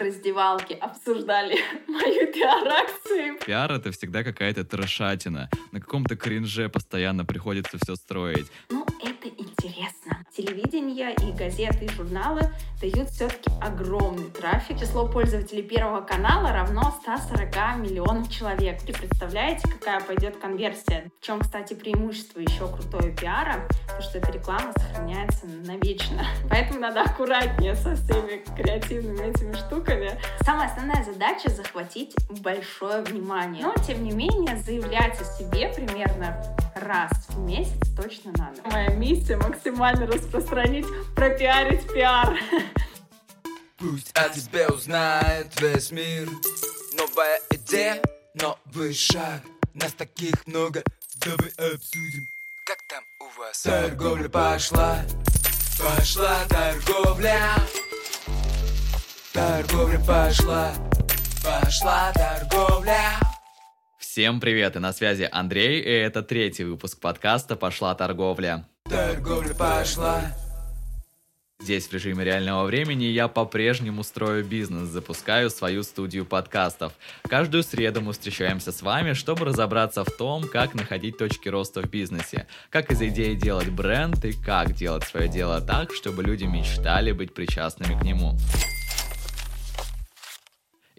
раздевалке обсуждали мою пиар-акцию. Пиар — это всегда какая-то трошатина. На каком-то кринже постоянно приходится все строить. Ну, это интересно. Телевидение и газеты, и журналы дают все-таки огромный трафик. Число пользователей Первого канала равно 140 миллионам человек. И представляете, какая пойдет конверсия? В чем, кстати, преимущество еще крутого пиара? То, что эта реклама сохраняется навечно. Поэтому надо аккуратнее со всеми креативными этими штуками. Самая основная задача — захватить большое внимание. Но, тем не менее, заявлять о себе примерно раз в месяц точно надо. Моя миссия максимально распространить, пропиарить пиар. Пусть о тебе узнает весь мир Новая идея, новый шаг Нас таких много, давай обсудим Как там у вас? Торговля пошла, пошла торговля Торговля пошла, пошла торговля Всем привет, и на связи Андрей, и это третий выпуск подкаста «Пошла торговля». Торговля пошла, Здесь в режиме реального времени я по-прежнему строю бизнес, запускаю свою студию подкастов. Каждую среду мы встречаемся с вами, чтобы разобраться в том, как находить точки роста в бизнесе, как из идеи делать бренд и как делать свое дело так, чтобы люди мечтали быть причастными к нему.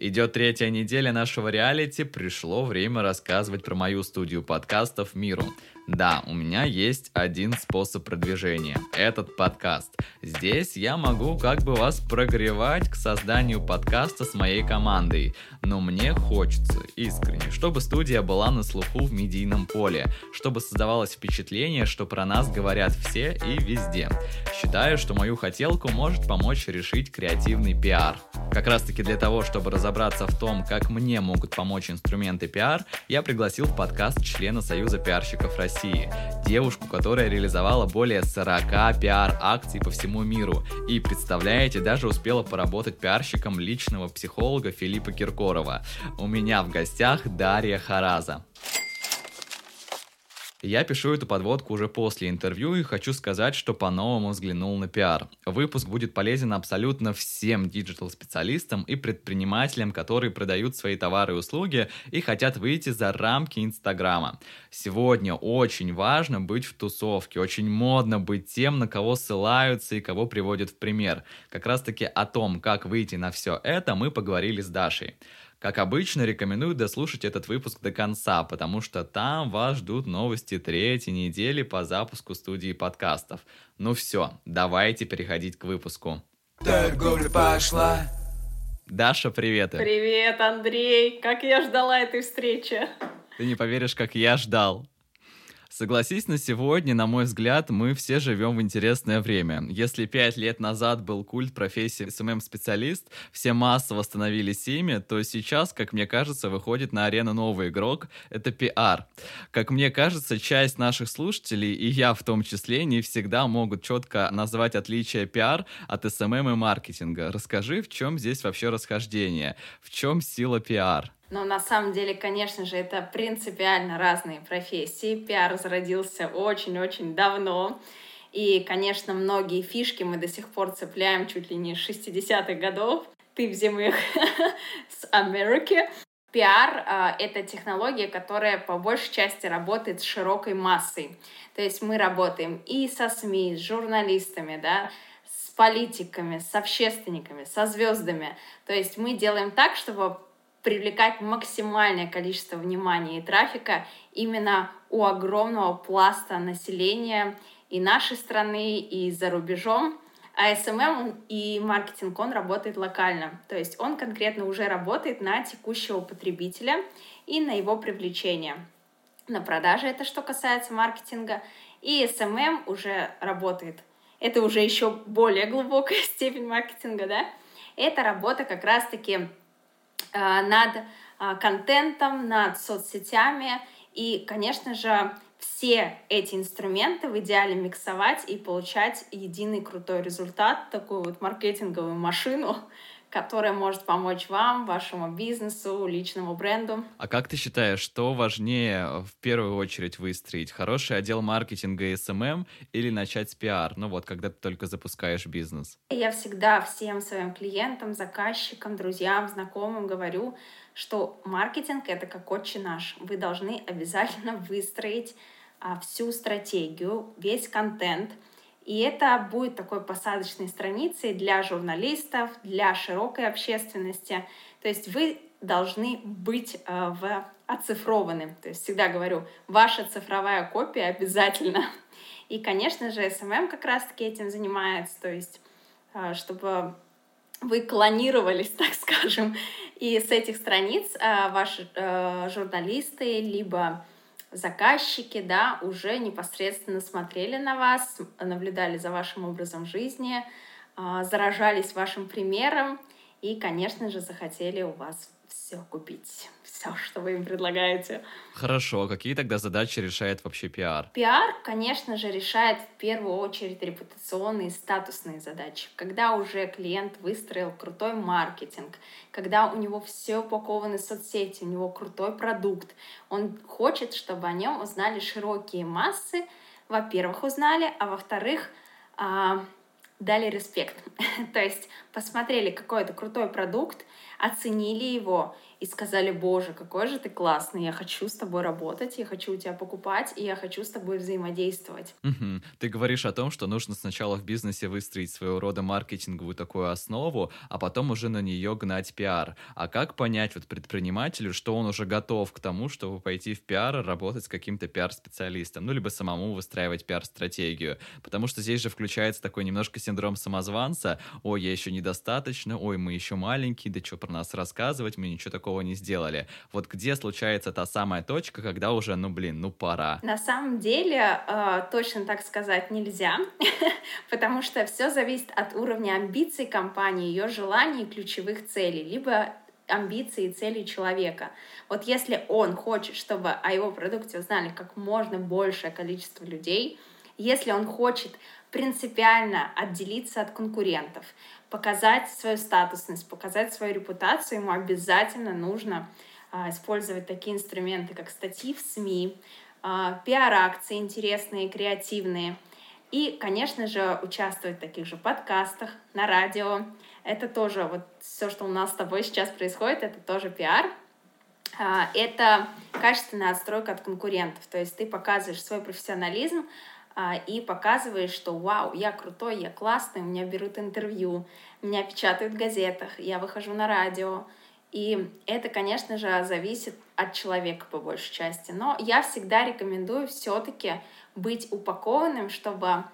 Идет третья неделя нашего реалити, пришло время рассказывать про мою студию подкастов миру. Да, у меня есть один способ продвижения. Этот подкаст. Здесь я могу как бы вас прогревать к созданию подкаста с моей командой. Но мне хочется, искренне, чтобы студия была на слуху в медийном поле, чтобы создавалось впечатление, что про нас говорят все и везде. Считаю, что мою хотелку может помочь решить креативный пиар. Как раз таки для того, чтобы разобраться в том, как мне могут помочь инструменты пиар, я пригласил в подкаст члена Союза пиарщиков России России, девушку, которая реализовала более 40 пиар-акций по всему миру и, представляете, даже успела поработать пиарщиком личного психолога Филиппа Киркорова. У меня в гостях Дарья Хараза. Я пишу эту подводку уже после интервью и хочу сказать, что по-новому взглянул на пиар. Выпуск будет полезен абсолютно всем digital-специалистам и предпринимателям, которые продают свои товары и услуги и хотят выйти за рамки Инстаграма. Сегодня очень важно быть в тусовке, очень модно быть тем, на кого ссылаются и кого приводят в пример. Как раз таки о том, как выйти на все это, мы поговорили с Дашей. Как обычно, рекомендую дослушать этот выпуск до конца, потому что там вас ждут новости третьей недели по запуску студии подкастов. Ну все, давайте переходить к выпуску. торговля пошла Даша, привет! Привет, Андрей! Как я ждала этой встречи! Ты не поверишь, как я ждал. Согласись, на сегодня, на мой взгляд, мы все живем в интересное время. Если пять лет назад был культ профессии SMM-специалист, все массово становились ими, то сейчас, как мне кажется, выходит на арену новый игрок — это пиар. Как мне кажется, часть наших слушателей, и я в том числе, не всегда могут четко назвать отличие пиар от SMM и маркетинга. Расскажи, в чем здесь вообще расхождение? В чем сила пиар? Но на самом деле, конечно же, это принципиально разные профессии. Пиар зародился очень-очень давно. И, конечно, многие фишки мы до сих пор цепляем чуть ли не с 60-х годов. Ты взял их с Америки. Пиар а, — это технология, которая по большей части работает с широкой массой. То есть мы работаем и со СМИ, с журналистами, да, с политиками, с общественниками, со звездами. То есть мы делаем так, чтобы привлекать максимальное количество внимания и трафика именно у огромного пласта населения и нашей страны, и за рубежом. А SMM и маркетинг, он работает локально. То есть он конкретно уже работает на текущего потребителя и на его привлечение. На продаже это что касается маркетинга. И SMM уже работает. Это уже еще более глубокая степень маркетинга, да? Это работа как раз-таки над э, контентом, над соцсетями. И, конечно же, все эти инструменты в идеале миксовать и получать единый крутой результат, такую вот маркетинговую машину, которое может помочь вам, вашему бизнесу, личному бренду. А как ты считаешь, что важнее в первую очередь выстроить? Хороший отдел маркетинга и SMM или начать с пиар? Ну вот, когда ты только запускаешь бизнес. Я всегда всем своим клиентам, заказчикам, друзьям, знакомым говорю, что маркетинг — это как отче наш. Вы должны обязательно выстроить а, всю стратегию, весь контент — и это будет такой посадочной страницей для журналистов, для широкой общественности. То есть вы должны быть э, в оцифрованы. То есть всегда говорю, ваша цифровая копия обязательно. И, конечно же, SMM как раз-таки этим занимается, то есть э, чтобы вы клонировались, так скажем, и с этих страниц э, ваши журналисты либо заказчики, да, уже непосредственно смотрели на вас, наблюдали за вашим образом жизни, а, заражались вашим примером и, конечно же, захотели у вас все купить все, что вы им предлагаете. Хорошо, а какие тогда задачи решает вообще пиар? Пиар, конечно же, решает в первую очередь репутационные статусные задачи. Когда уже клиент выстроил крутой маркетинг, когда у него все упакованы в соцсети, у него крутой продукт, он хочет, чтобы о нем узнали широкие массы, во-первых, узнали, а во-вторых, а, дали респект. То есть посмотрели какой-то крутой продукт, оценили его и сказали, боже, какой же ты классный, я хочу с тобой работать, я хочу у тебя покупать, и я хочу с тобой взаимодействовать. Угу. Ты говоришь о том, что нужно сначала в бизнесе выстроить своего рода маркетинговую такую основу, а потом уже на нее гнать пиар. А как понять вот предпринимателю, что он уже готов к тому, чтобы пойти в пиар, работать с каким-то пиар-специалистом, ну, либо самому выстраивать пиар-стратегию? Потому что здесь же включается такой немножко синдром самозванца, ой, я еще недостаточно, ой, мы еще маленькие, да что про нас рассказывать, мы ничего такого не сделали. Вот где случается та самая точка, когда уже, ну блин, ну пора? На самом деле, э, точно так сказать нельзя, потому что все зависит от уровня амбиций компании, ее желаний и ключевых целей, либо амбиции и цели человека. Вот если он хочет, чтобы о его продукте узнали как можно большее количество людей, если он хочет принципиально отделиться от конкурентов, показать свою статусность, показать свою репутацию, ему обязательно нужно а, использовать такие инструменты, как статьи в СМИ, а, пиар-акции интересные, креативные. И, конечно же, участвовать в таких же подкастах, на радио. Это тоже вот все, что у нас с тобой сейчас происходит, это тоже пиар. А, это качественная отстройка от конкурентов. То есть ты показываешь свой профессионализм, и показываешь, что вау, я крутой, я классный, меня берут интервью, меня печатают в газетах, я выхожу на радио. И это, конечно же, зависит от человека по большей части. Но я всегда рекомендую все-таки быть упакованным, чтобы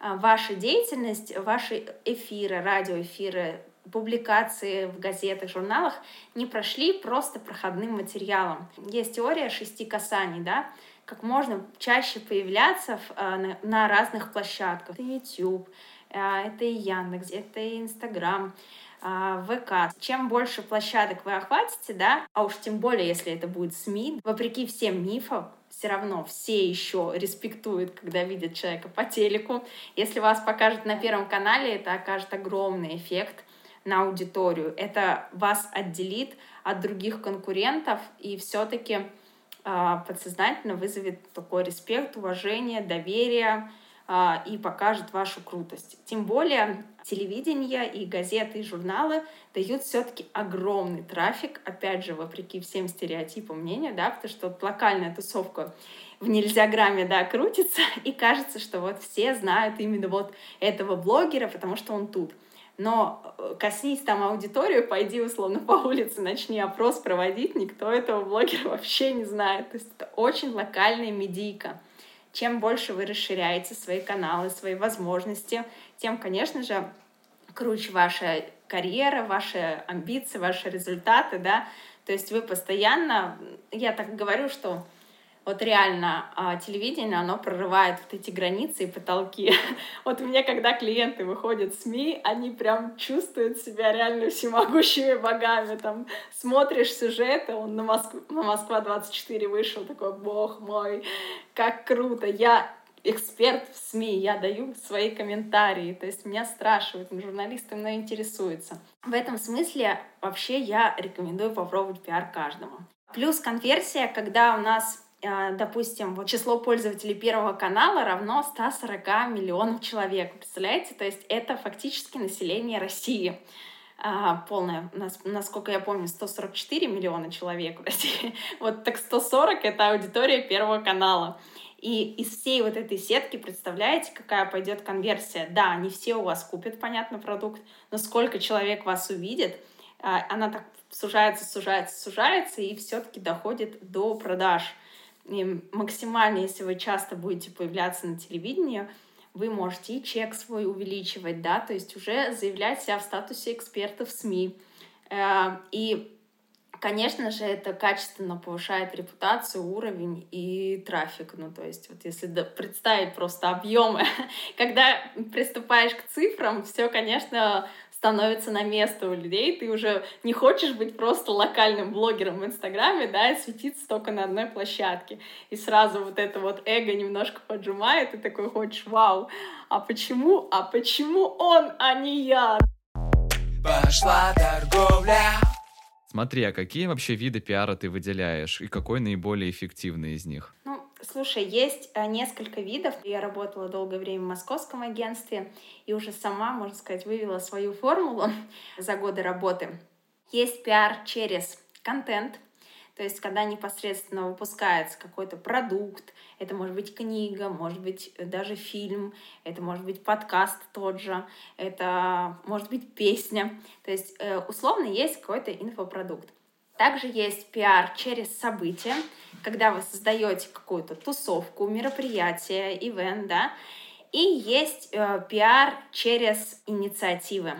а, ваша деятельность, ваши эфиры, радиоэфиры, публикации в газетах, журналах не прошли просто проходным материалом. Есть теория шести касаний, да, как можно чаще появляться в, а, на, на разных площадках. Это YouTube, а, это и Яндекс, это и Инстаграм, а, ВК. Чем больше площадок вы охватите, да, а уж тем более, если это будет СМИ, вопреки всем мифам, все равно все еще респектуют, когда видят человека по телеку. Если вас покажут на Первом канале, это окажет огромный эффект на аудиторию. Это вас отделит от других конкурентов и все-таки подсознательно вызовет такой респект, уважение, доверие а, и покажет вашу крутость. Тем более телевидение и газеты и журналы дают все-таки огромный трафик, опять же, вопреки всем стереотипам мнения, да, потому что вот локальная тусовка в нельзя грамме, да, крутится, и кажется, что вот все знают именно вот этого блогера, потому что он тут но э, коснись там аудиторию, пойди условно по улице, начни опрос проводить, никто этого блогера вообще не знает. То есть это очень локальная медийка. Чем больше вы расширяете свои каналы, свои возможности, тем, конечно же, круче ваша карьера, ваши амбиции, ваши результаты, да. То есть вы постоянно, я так говорю, что вот реально а, телевидение, оно прорывает вот эти границы и потолки. Вот у меня, когда клиенты выходят в СМИ, они прям чувствуют себя реально всемогущими богами. Там смотришь сюжеты, он на, Москву, на Москва-24 вышел, такой, бог мой, как круто. Я эксперт в СМИ, я даю свои комментарии, то есть меня спрашивают, журналисты мной интересуются. В этом смысле вообще я рекомендую попробовать пиар каждому. Плюс конверсия, когда у нас допустим, вот число пользователей Первого канала равно 140 миллионам человек. Представляете? То есть это фактически население России а, полная, насколько я помню, 144 миллиона человек в России. Вот так 140 — это аудитория Первого канала. И из всей вот этой сетки, представляете, какая пойдет конверсия? Да, не все у вас купят, понятно, продукт, но сколько человек вас увидит, а, она так сужается, сужается, сужается, и все-таки доходит до продаж. И максимально, если вы часто будете появляться на телевидении, вы можете и чек свой увеличивать, да, то есть уже заявлять себя в статусе эксперта в СМИ. Э, и, конечно же, это качественно повышает репутацию, уровень и трафик. Ну, то есть вот если представить просто объемы, когда приступаешь к цифрам, все, конечно, становится на место у людей, ты уже не хочешь быть просто локальным блогером в Инстаграме, да, и светиться только на одной площадке. И сразу вот это вот эго немножко поджимает, и такой хочешь, вау, а почему, а почему он, а не я? Пошла торговля. Смотри, а какие вообще виды пиара ты выделяешь, и какой наиболее эффективный из них? Слушай, есть э, несколько видов. Я работала долгое время в московском агентстве и уже сама, можно сказать, вывела свою формулу за годы работы. Есть пиар через контент, то есть когда непосредственно выпускается какой-то продукт, это может быть книга, может быть э, даже фильм, это может быть подкаст тот же, это может быть песня. То есть э, условно есть какой-то инфопродукт. Также есть пиар через события, когда вы создаете какую-то тусовку, мероприятие, ивент, да, и есть э, через инициативы.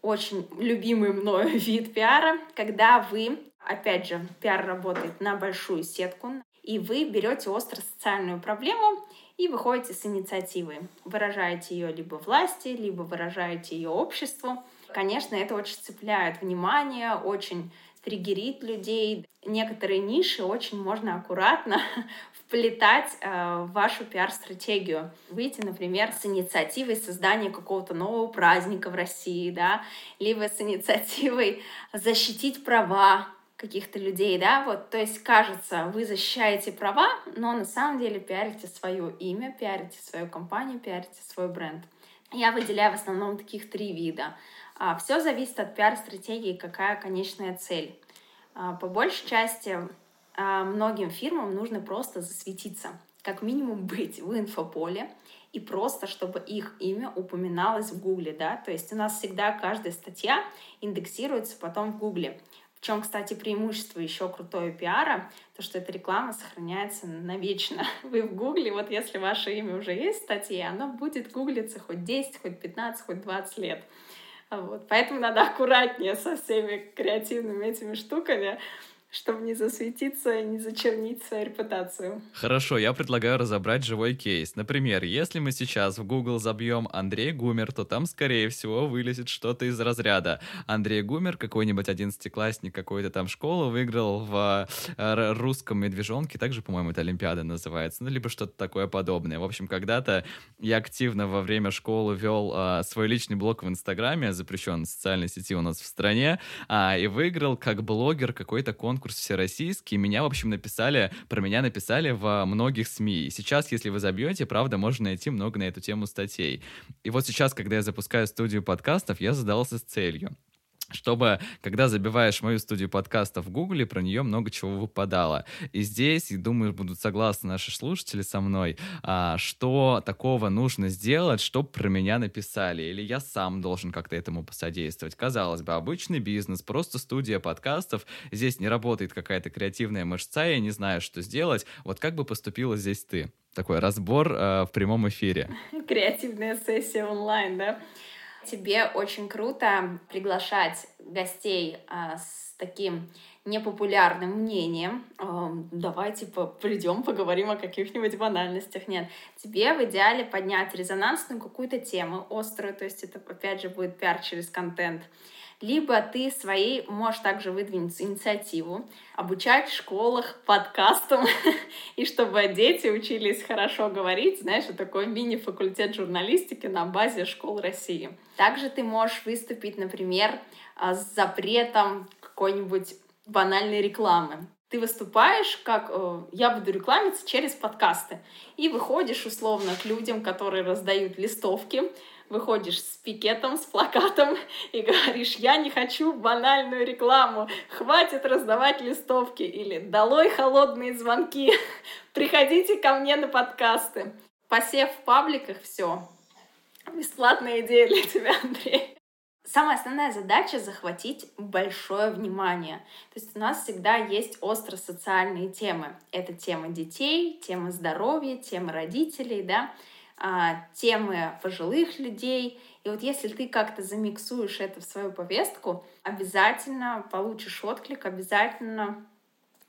Очень любимый мною вид пиара, когда вы, опять же, пиар работает на большую сетку, и вы берете остро социальную проблему и выходите с инициативой. Выражаете ее либо власти, либо выражаете ее обществу. Конечно, это очень цепляет внимание, очень триггерит людей. Некоторые ниши очень можно аккуратно вплетать э, в вашу пиар-стратегию. Выйти, например, с инициативой создания какого-то нового праздника в России, да, либо с инициативой защитить права каких-то людей, да, вот, то есть кажется, вы защищаете права, но на самом деле пиарите свое имя, пиарите свою компанию, пиарите свой бренд. Я выделяю в основном таких три вида. А, Все зависит от пиар-стратегии, какая конечная цель. А, по большей части а, многим фирмам нужно просто засветиться, как минимум быть в инфополе, и просто, чтобы их имя упоминалось в Гугле, да, то есть у нас всегда каждая статья индексируется потом в Гугле. В чем, кстати, преимущество еще крутое пиара, то, что эта реклама сохраняется навечно. Вы в Гугле, вот если ваше имя уже есть в статье, оно будет гуглиться хоть 10, хоть 15, хоть 20 лет. Вот. Поэтому надо аккуратнее со всеми креативными этими штуками, чтобы не засветиться и не зачернить свою репутацию. Хорошо, я предлагаю разобрать живой кейс. Например, если мы сейчас в Google забьем Андрей Гумер, то там, скорее всего, вылезет что-то из разряда. Андрей Гумер, какой-нибудь одиннадцатиклассник какой-то там школы, выиграл в э, русском медвежонке, также, по-моему, это Олимпиада называется, ну, либо что-то такое подобное. В общем, когда-то я активно во время школы вел а, свой личный блог в Инстаграме, запрещен в социальной сети у нас в стране, а, и выиграл как блогер какой-то конкурс конкурс всероссийский. Меня, в общем, написали, про меня написали во многих СМИ. И сейчас, если вы забьете, правда, можно найти много на эту тему статей. И вот сейчас, когда я запускаю студию подкастов, я задался с целью чтобы, когда забиваешь мою студию подкаста в Гугле, про нее много чего выпадало. И здесь, и думаю, будут согласны наши слушатели со мной, а, что такого нужно сделать, чтобы про меня написали, или я сам должен как-то этому посодействовать. Казалось бы, обычный бизнес, просто студия подкастов, здесь не работает какая-то креативная мышца, я не знаю, что сделать. Вот как бы поступила здесь ты? Такой разбор э, в прямом эфире. Креативная сессия онлайн, да? Тебе очень круто приглашать гостей а, с таким непопулярным мнением. Э, давай, типа, придем, поговорим о каких-нибудь банальностях. Нет. Тебе в идеале поднять резонансную какую-то тему острую, то есть это, опять же, будет пиар через контент либо ты своей можешь также выдвинуть инициативу, обучать в школах подкастам, и чтобы дети учились хорошо говорить, знаешь, такой мини-факультет журналистики на базе школ России. Также ты можешь выступить, например, а, с запретом какой-нибудь банальной рекламы. Ты выступаешь, как э, я буду рекламиться через подкасты, и выходишь условно к людям, которые раздают листовки, выходишь с пикетом, с плакатом и говоришь, я не хочу банальную рекламу, хватит раздавать листовки или долой холодные звонки, приходите ко мне на подкасты. Посев в пабликах, все. Бесплатная идея для тебя, Андрей. Самая основная задача — захватить большое внимание. То есть у нас всегда есть остро-социальные темы. Это тема детей, тема здоровья, тема родителей, да, темы пожилых людей. И вот если ты как-то замиксуешь это в свою повестку, обязательно получишь отклик, обязательно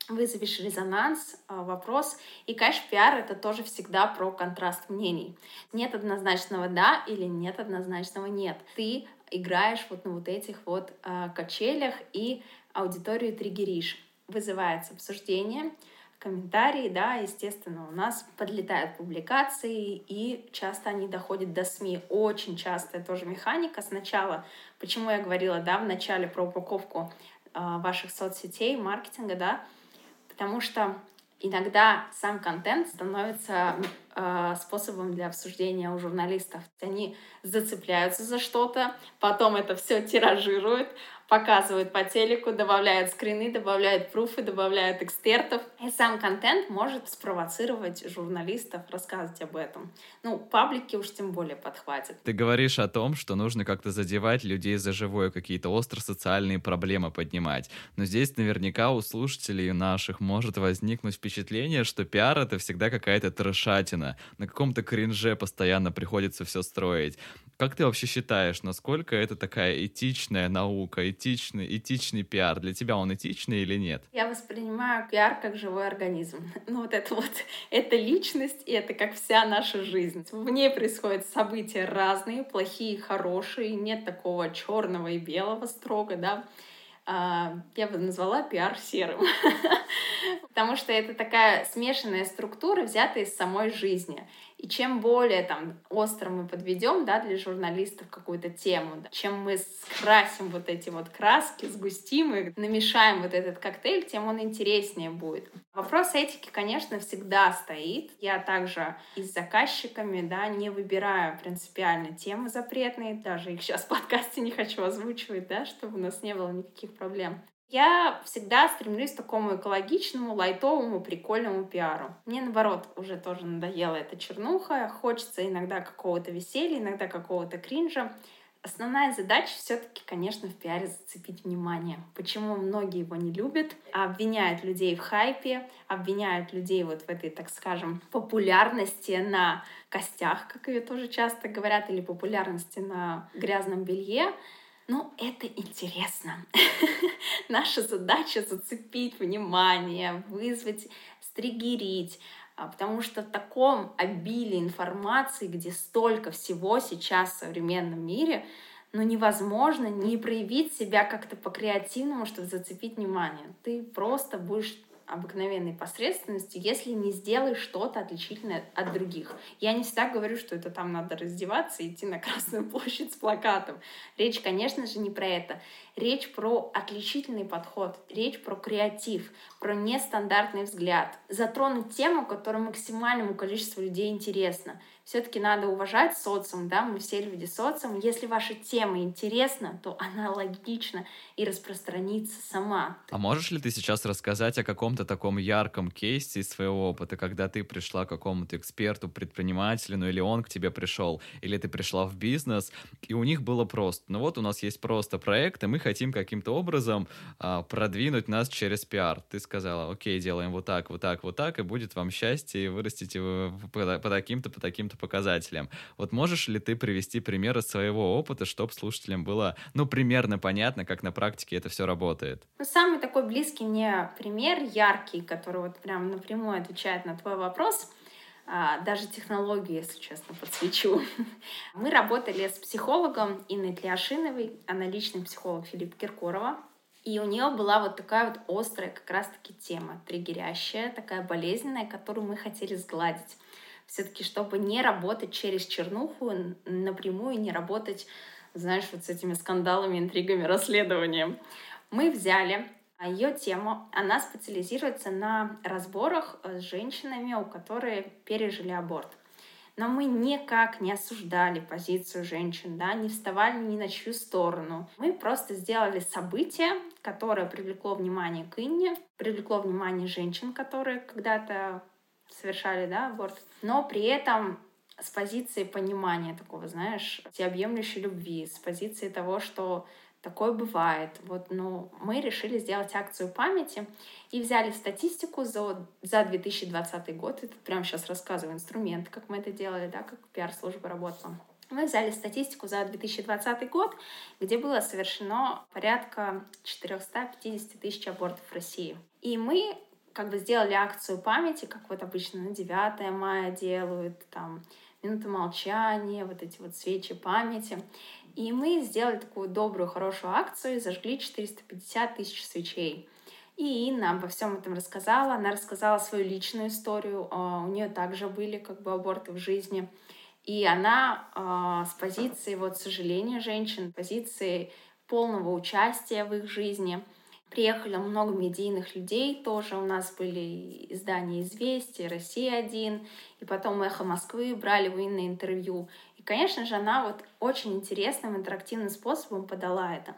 вызовешь резонанс, а, вопрос. И, конечно, пиар — это тоже всегда про контраст мнений. Нет однозначного «да» или нет однозначного «нет». Ты играешь вот на вот этих вот э, качелях и аудиторию триггеришь. Вызывается обсуждение, комментарии, да, естественно, у нас подлетают публикации, и часто они доходят до СМИ. Очень частая тоже механика. Сначала, почему я говорила, да, в начале про упаковку э, ваших соцсетей, маркетинга, да, потому что иногда сам контент становится э, способом для обсуждения у журналистов. Они зацепляются за что-то, потом это все тиражируют, показывают по телеку, добавляют скрины, добавляют пруфы, добавляют экспертов. И сам контент может спровоцировать журналистов рассказывать об этом. Ну, паблики уж тем более подхватят. Ты говоришь о том, что нужно как-то задевать людей за живое, какие-то остро-социальные проблемы поднимать. Но здесь наверняка у слушателей наших может возникнуть впечатление, что пиар — это всегда какая-то трешатина. На каком-то кринже постоянно приходится все строить. Как ты вообще считаешь, насколько это такая этичная наука, этичный, этичный пиар? Для тебя он этичный или нет? Я воспринимаю пиар как живой организм. Ну вот это вот, это личность, и это как вся наша жизнь. В ней происходят события разные, плохие, хорошие, нет такого черного и белого строго, да. А, я бы назвала пиар серым. Потому что это такая смешанная структура, взятая из самой жизни. И чем более там остро мы подведем, да, для журналистов какую-то тему, да, чем мы скрасим вот эти вот краски, сгустим и намешаем вот этот коктейль, тем он интереснее будет. Вопрос этики, конечно, всегда стоит. Я также и с заказчиками, да, не выбираю принципиально темы запретные, даже их сейчас в подкасте не хочу озвучивать, да, чтобы у нас не было никаких проблем. Я всегда стремлюсь к такому экологичному, лайтовому, прикольному пиару. Мне, наоборот, уже тоже надоела эта чернуха. Хочется иногда какого-то веселья, иногда какого-то кринжа. Основная задача все-таки, конечно, в пиаре зацепить внимание. Почему многие его не любят, обвиняют людей в хайпе, обвиняют людей вот в этой, так скажем, популярности на костях, как ее тоже часто говорят, или популярности на грязном белье. Ну, это интересно. Наша задача зацепить внимание, вызвать, стригерить, а, потому что в таком обилии информации, где столько всего сейчас в современном мире, ну, невозможно не проявить себя как-то по-креативному, чтобы зацепить внимание. Ты просто будешь обыкновенной посредственности, если не сделаешь что-то отличительное от других. Я не всегда говорю, что это там надо раздеваться и идти на Красную площадь с плакатом. Речь, конечно же, не про это. Речь про отличительный подход, речь про креатив, про нестандартный взгляд. Затронуть тему, которая максимальному количеству людей интересна все-таки надо уважать социум, да, мы все люди социум. Если ваша тема интересна, то она логична и распространится сама. А можешь ли ты сейчас рассказать о каком-то таком ярком кейсе из своего опыта, когда ты пришла к какому-то эксперту, предпринимателю, ну или он к тебе пришел, или ты пришла в бизнес, и у них было просто, ну вот у нас есть просто проект, и мы хотим каким-то образом а, продвинуть нас через пиар. Ты сказала, окей, делаем вот так, вот так, вот так, и будет вам счастье, и вырастите вы по, по таким-то, по таким-то показателям. Вот можешь ли ты привести примеры своего опыта, чтобы слушателям было, ну, примерно понятно, как на практике это все работает? Ну, самый такой близкий мне пример, яркий, который вот прям напрямую отвечает на твой вопрос, а, даже технологию, если честно, подсвечу. Мы работали с психологом Инной Тляшиновой, она личный психолог Филиппа Киркорова. И у нее была вот такая вот острая как раз-таки тема, триггерящая, такая болезненная, которую мы хотели сгладить. Все-таки, чтобы не работать через чернуху, напрямую не работать, знаешь, вот с этими скандалами, интригами, расследованием. Мы взяли ее тему. Она специализируется на разборах с женщинами, у которых пережили аборт. Но мы никак не осуждали позицию женщин, да, не вставали ни на чью сторону. Мы просто сделали событие, которое привлекло внимание к Инне, привлекло внимание женщин, которые когда-то совершали да, аборт, но при этом с позиции понимания такого, знаешь, всеобъемлющей любви, с позиции того, что такое бывает. Вот, ну, мы решили сделать акцию памяти и взяли статистику за, за 2020 год. Это прямо сейчас рассказываю инструмент, как мы это делали, да, как пиар-служба работала. Мы взяли статистику за 2020 год, где было совершено порядка 450 тысяч абортов в России. И мы как бы сделали акцию памяти, как вот обычно на 9 мая делают, там, минута молчания, вот эти вот свечи памяти. И мы сделали такую добрую, хорошую акцию и зажгли 450 тысяч свечей. И Инна обо всем этом рассказала. Она рассказала свою личную историю. А, у нее также были как бы аборты в жизни. И она э, с позиции вот сожаления женщин, позиции полного участия в их жизни. Приехали много медийных людей, тоже у нас были издания «Известия», «Россия-1», и потом «Эхо Москвы» брали у Инны интервью. И, конечно же, она вот очень интересным интерактивным способом подала это.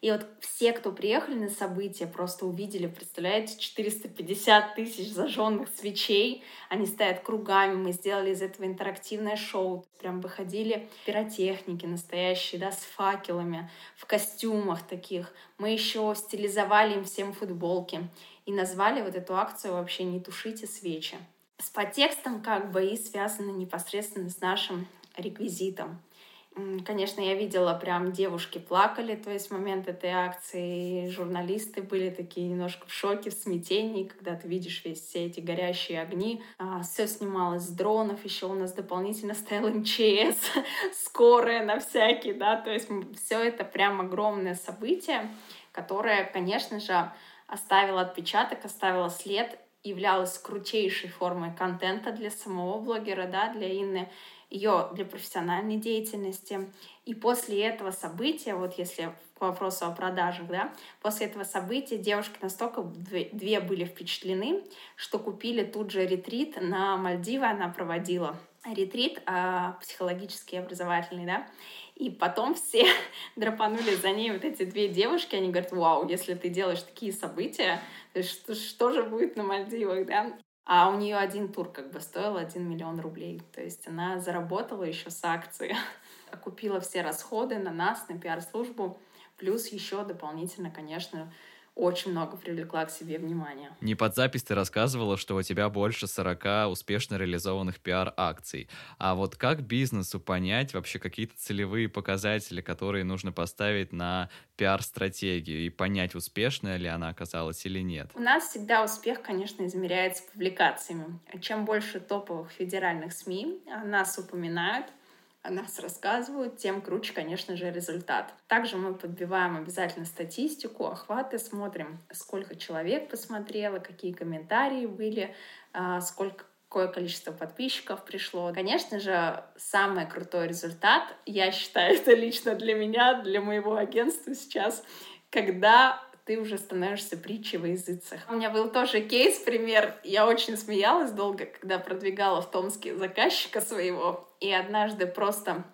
И вот все, кто приехали на событие, просто увидели, представляете, 450 тысяч зажженных свечей. Они стоят кругами, мы сделали из этого интерактивное шоу. Прям выходили пиротехники настоящие, да, с факелами, в костюмах таких. Мы еще стилизовали им всем футболки и назвали вот эту акцию вообще «Не тушите свечи». С подтекстом как бы и связано непосредственно с нашим реквизитом. Конечно, я видела, прям девушки плакали, то есть в момент этой акции журналисты были такие немножко в шоке, в смятении, когда ты видишь весь все эти горящие огни. А, все снималось с дронов, еще у нас дополнительно стоял МЧС, скорая на всякий, да, то есть все это прям огромное событие, которое, конечно же, оставило отпечаток, оставило след, являлось крутейшей формой контента для самого блогера, да, для Инны, ее для профессиональной деятельности. И после этого события, вот если к вопросу о продажах, да, после этого события девушки настолько две, две были впечатлены, что купили тут же ретрит на Мальдивы, она проводила ретрит а, психологический, образовательный, да, и потом все драпанули за ней вот эти две девушки, они говорят, вау, если ты делаешь такие события, что, что же будет на Мальдивах, да? А у нее один тур как бы стоил 1 миллион рублей. То есть она заработала еще с акции, окупила все расходы на нас, на пиар-службу, плюс еще дополнительно, конечно, очень много привлекла к себе внимания. Не под запись ты рассказывала, что у тебя больше 40 успешно реализованных пиар-акций. А вот как бизнесу понять вообще какие-то целевые показатели, которые нужно поставить на пиар-стратегию и понять, успешная ли она оказалась или нет? У нас всегда успех, конечно, измеряется публикациями. Чем больше топовых федеральных СМИ нас упоминают, о нас рассказывают, тем круче, конечно же, результат. Также мы подбиваем обязательно статистику, охваты, смотрим, сколько человек посмотрело, какие комментарии были, а, сколько какое количество подписчиков пришло. Конечно же, самый крутой результат, я считаю, это лично для меня, для моего агентства сейчас, когда ты уже становишься притчей во языцах. У меня был тоже кейс, пример. Я очень смеялась долго, когда продвигала в Томске заказчика своего. И однажды просто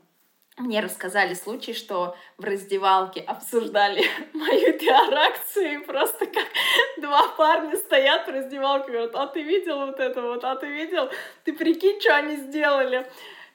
мне рассказали случай, что в раздевалке обсуждали мою пиар-акцию, и просто как два парня стоят в раздевалке, говорят, а ты видел вот это вот, а ты видел? Ты прикинь, что они сделали?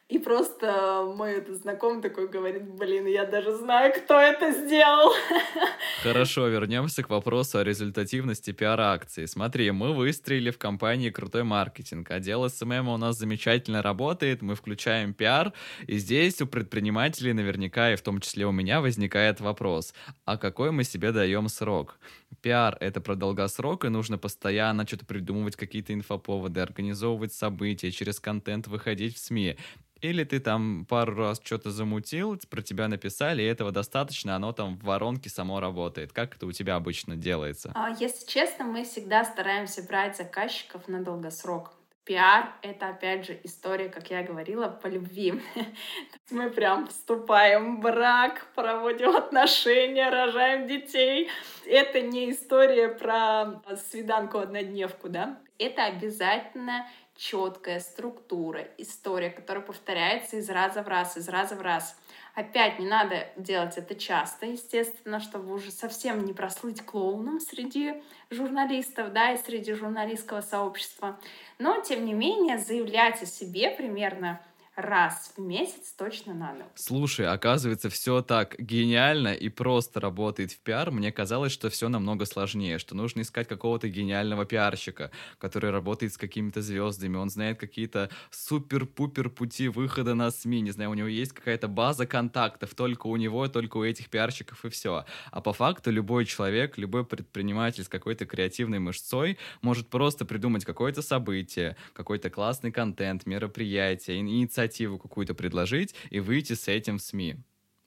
И просто мой этот знакомый такой говорит, блин, я даже знаю, кто это сделал. Хорошо, вернемся к вопросу о результативности пиар-акции. Смотри, мы выстроили в компании крутой маркетинг, отдел SMM у нас замечательно работает, мы включаем пиар, и здесь у предпринимателей наверняка, и в том числе у меня, возникает вопрос, а какой мы себе даем срок? Пиар — это про долгосрок, и нужно постоянно что-то придумывать, какие-то инфоповоды, организовывать события, через контент выходить в СМИ. Или ты там пару раз что-то замутил, про тебя написали, и этого достаточно, оно там в воронке само работает. Как это у тебя обычно делается? А, если честно, мы всегда стараемся брать заказчиков на долгосрок. Пиар — это, опять же, история, как я говорила, по любви. Мы прям вступаем в брак, проводим отношения, рожаем детей. Это не история про свиданку-однодневку, да? Это обязательно четкая структура, история, которая повторяется из раза в раз, из раза в раз. Опять не надо делать это часто, естественно, чтобы уже совсем не прослыть клоуном среди журналистов, да, и среди журналистского сообщества. Но, тем не менее, заявлять о себе примерно раз в месяц точно надо. Слушай, оказывается, все так гениально и просто работает в пиар. Мне казалось, что все намного сложнее, что нужно искать какого-то гениального пиарщика, который работает с какими-то звездами, он знает какие-то супер-пупер пути выхода на СМИ, не знаю, у него есть какая-то база контактов, только у него, только у этих пиарщиков и все. А по факту любой человек, любой предприниматель с какой-то креативной мышцой может просто придумать какое-то событие, какой-то классный контент, мероприятие, инициативу, инициативу какую-то предложить и выйти с этим в СМИ.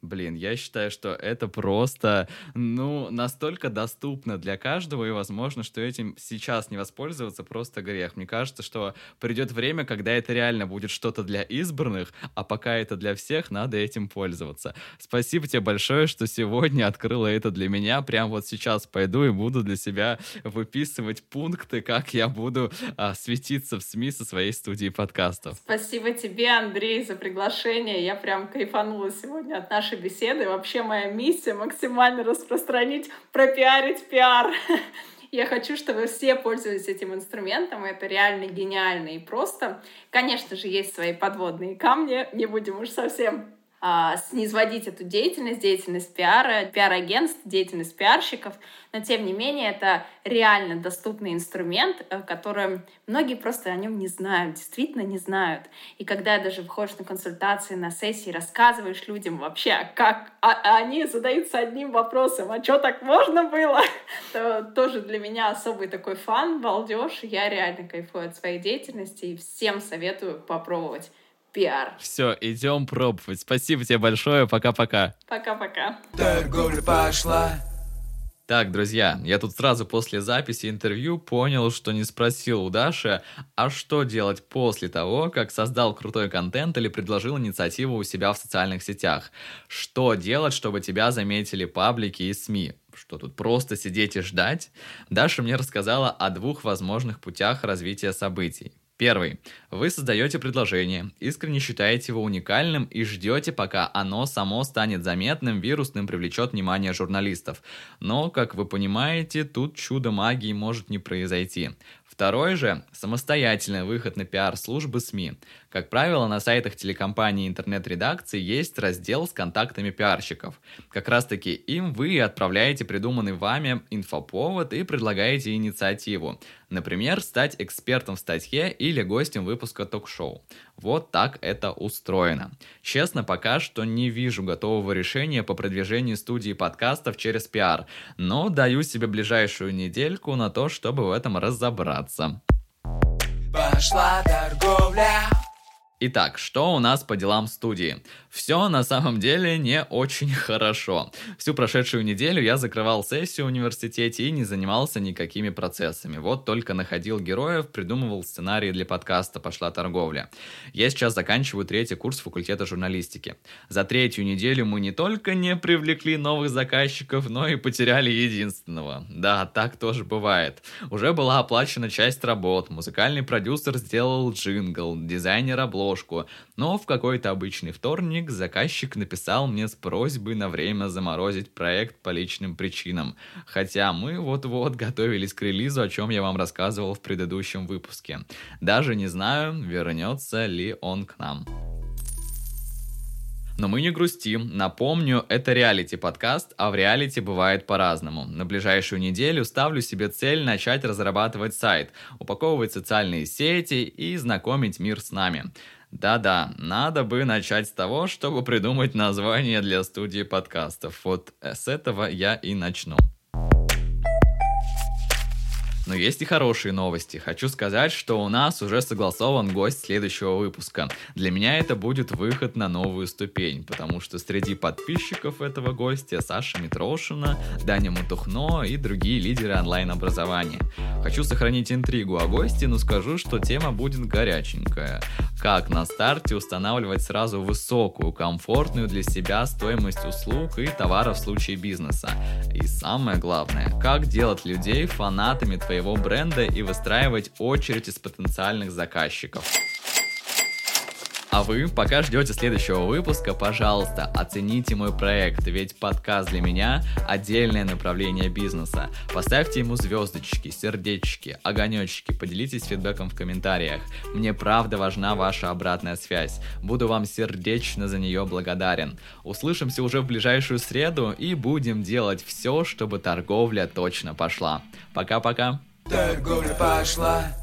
Блин, я считаю, что это просто, ну, настолько доступно для каждого, и возможно, что этим сейчас не воспользоваться просто грех. Мне кажется, что придет время, когда это реально будет что-то для избранных, а пока это для всех, надо этим пользоваться. Спасибо тебе большое, что сегодня открыла это для меня. Прям вот сейчас пойду и буду для себя выписывать пункты, как я буду а, светиться в СМИ со своей студии подкастов. Спасибо тебе, Андрей, за приглашение. Я прям кайфанула сегодня от нашей нашей беседы. Вообще моя миссия максимально распространить, пропиарить пиар. Я хочу, чтобы все пользовались этим инструментом. Это реально гениально и просто. Конечно же, есть свои подводные камни. Не будем уж совсем а, снизводить эту деятельность, деятельность пиара, пиар-агентств, деятельность пиарщиков, но тем не менее это реально доступный инструмент, э, который многие просто о нем не знают, действительно не знают. И когда даже выходишь на консультации, на сессии, рассказываешь людям вообще, как а, а они задаются одним вопросом, а что так можно было, то тоже для меня особый такой фан, балдеж. Я реально кайфую от своей деятельности и всем советую попробовать пиар. Все, идем пробовать. Спасибо тебе большое. Пока-пока. Пока-пока. Торговля пошла. Так, друзья, я тут сразу после записи интервью понял, что не спросил у Даши, а что делать после того, как создал крутой контент или предложил инициативу у себя в социальных сетях. Что делать, чтобы тебя заметили паблики и СМИ? Что тут просто сидеть и ждать? Даша мне рассказала о двух возможных путях развития событий. Первый. Вы создаете предложение, искренне считаете его уникальным и ждете, пока оно само станет заметным, вирусным, привлечет внимание журналистов. Но, как вы понимаете, тут чудо магии может не произойти. Второй же – самостоятельный выход на пиар-службы СМИ. Как правило, на сайтах телекомпании интернет-редакции есть раздел с контактами пиарщиков. Как раз таки им вы отправляете придуманный вами инфоповод и предлагаете инициативу. Например, стать экспертом в статье или гостем выпуска ток-шоу. Вот так это устроено. Честно, пока что не вижу готового решения по продвижению студии подкастов через пиар, но даю себе ближайшую недельку на то, чтобы в этом разобраться. Пошла торговля. Итак, что у нас по делам студии? Все на самом деле не очень хорошо. Всю прошедшую неделю я закрывал сессию в университете и не занимался никакими процессами. Вот только находил героев, придумывал сценарии для подкаста «Пошла торговля». Я сейчас заканчиваю третий курс факультета журналистики. За третью неделю мы не только не привлекли новых заказчиков, но и потеряли единственного. Да, так тоже бывает. Уже была оплачена часть работ, музыкальный продюсер сделал джингл, дизайнер обложку, но в какой-то обычный вторник заказчик написал мне с просьбой на время заморозить проект по личным причинам. Хотя мы вот-вот готовились к релизу, о чем я вам рассказывал в предыдущем выпуске. Даже не знаю, вернется ли он к нам. Но мы не грустим. Напомню, это реалити-подкаст, а в реалити бывает по-разному. На ближайшую неделю ставлю себе цель начать разрабатывать сайт, упаковывать социальные сети и знакомить мир с нами. Да-да, надо бы начать с того, чтобы придумать название для студии подкастов. Вот с этого я и начну. Но есть и хорошие новости. Хочу сказать, что у нас уже согласован гость следующего выпуска. Для меня это будет выход на новую ступень, потому что среди подписчиков этого гостя Саша Митрошина, Даня Мутухно и другие лидеры онлайн-образования. Хочу сохранить интригу о госте, но скажу, что тема будет горяченькая. Как на старте устанавливать сразу высокую, комфортную для себя стоимость услуг и товаров в случае бизнеса. И самое главное, как делать людей фанатами твоего бренда и выстраивать очередь из потенциальных заказчиков. А вы, пока ждете следующего выпуска, пожалуйста, оцените мой проект, ведь подкаст для меня – отдельное направление бизнеса. Поставьте ему звездочки, сердечки, огонечки, поделитесь фидбэком в комментариях. Мне правда важна ваша обратная связь. Буду вам сердечно за нее благодарен. Услышимся уже в ближайшую среду и будем делать все, чтобы торговля точно пошла. Пока-пока. Торговля пошла.